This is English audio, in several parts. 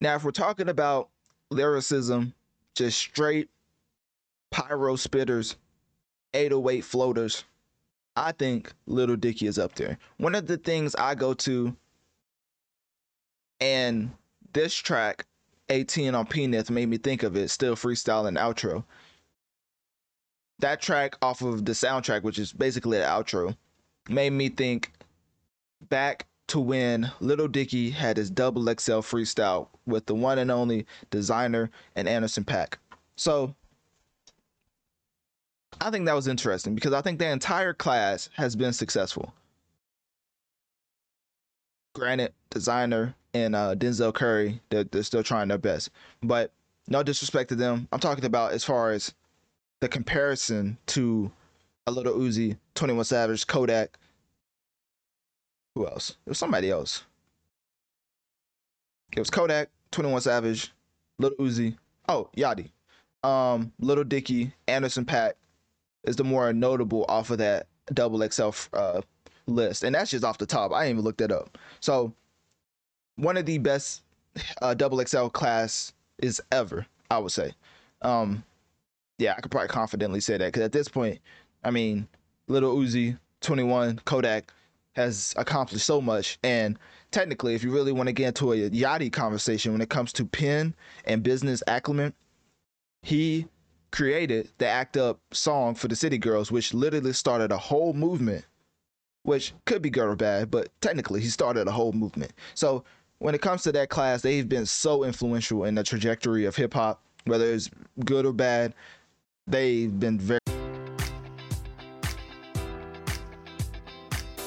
Now, if we're talking about lyricism, just straight pyro spitters, 808 floaters, I think Lil Dicky is up there. One of the things I go to, and this track, 18 on Penith, made me think of it, still freestyling outro. That track off of the soundtrack, which is basically the outro, made me think back to when Lil Dicky had his double XL freestyle with the one and only Desiigner and Anderson .Paak. So I think that was interesting because I think the entire class has been successful. Granted, Desiigner and uh, Denzel Curry, they're, they're still trying their best. But no disrespect to them. I'm talking about as far as the comparison to a Lil Uzi, 21 Savage, Kodak, who else? It was somebody else. It was Kodak, 21 Savage, Lil Uzi. Oh, Yachty. Um, Lil Dicky, Anderson .Paak is the more notable off of that double XL uh, list. And that's just off the top. I didn't even look that up. So one of the best uh, double XL class is ever, I would say. Um, yeah, I could probably confidently say that because at this point, I mean, Lil Uzi, 21, Kodak, has accomplished so much. And technically, if you really want to get into a Yachty conversation when it comes to pen and business acumen, he created the Act Up song for the City Girls, which literally started a whole movement, which could be good or bad, but technically he started a whole movement. So when it comes to that class, they've been so influential in the trajectory of hip hop, whether it's good or bad. They've been very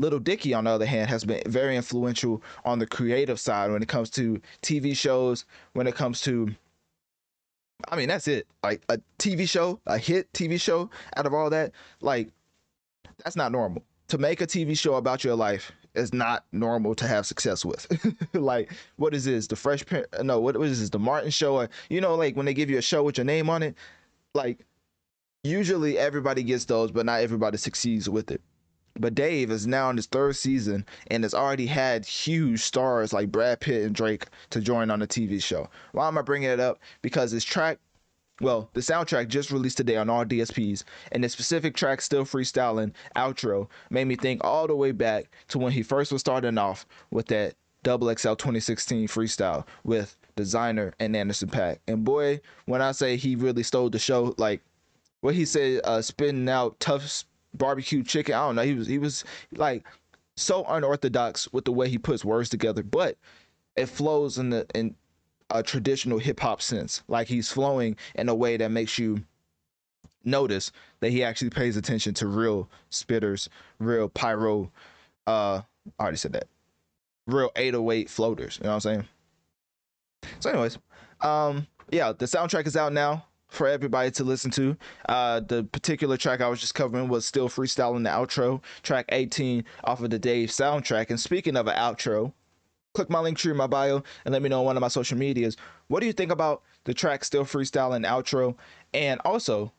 Lil Dicky, on the other hand, has been very influential on the creative side when it comes to TV shows, when it comes to I mean, that's it. Like a TV show, a hit TV show out of all that, like that's not normal. To make a TV show about your life is not normal to have success with. like, what is this? The Fresh Prince? No, what, what is this? The Martin Show? Or, you know, like when they give you a show with your name on it, like usually everybody gets those, but not everybody succeeds with it. But Dave is now in his third season and has already had huge stars like Brad Pitt and Drake to join on the TV show. Why am I bringing it up? Because his track, well, the soundtrack just released today on all DSPs, and the specific track, Still Freestyling Outro, made me think all the way back to when he first was starting off with that Double XL 2016 freestyle with Desiigner and Anderson .Paak. And boy, when I say he really stole the show, like what he said, uh, out tough barbecue chicken. I don't know. He was he was like so unorthodox with the way he puts words together, but it flows in the in a traditional hip hop sense. Like he's flowing in a way that makes you notice that he actually pays attention to real spitters, real pyro. Uh, I already said that. Real 808 floaters. You know what I'm saying? So, anyways, um, yeah, the soundtrack is out now for everybody to listen to. Uh, the particular track I was just covering was still freestyling the outro, track 18 off of the Dave soundtrack. And speaking of an outro, click my link tree in my bio and let me know on one of my social medias. What do you think about the track still freestyling outro? And also,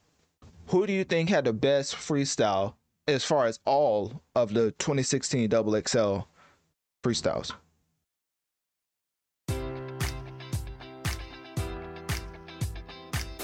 who do you think had the best freestyle as far as all of the 2016 Double XL freestyles?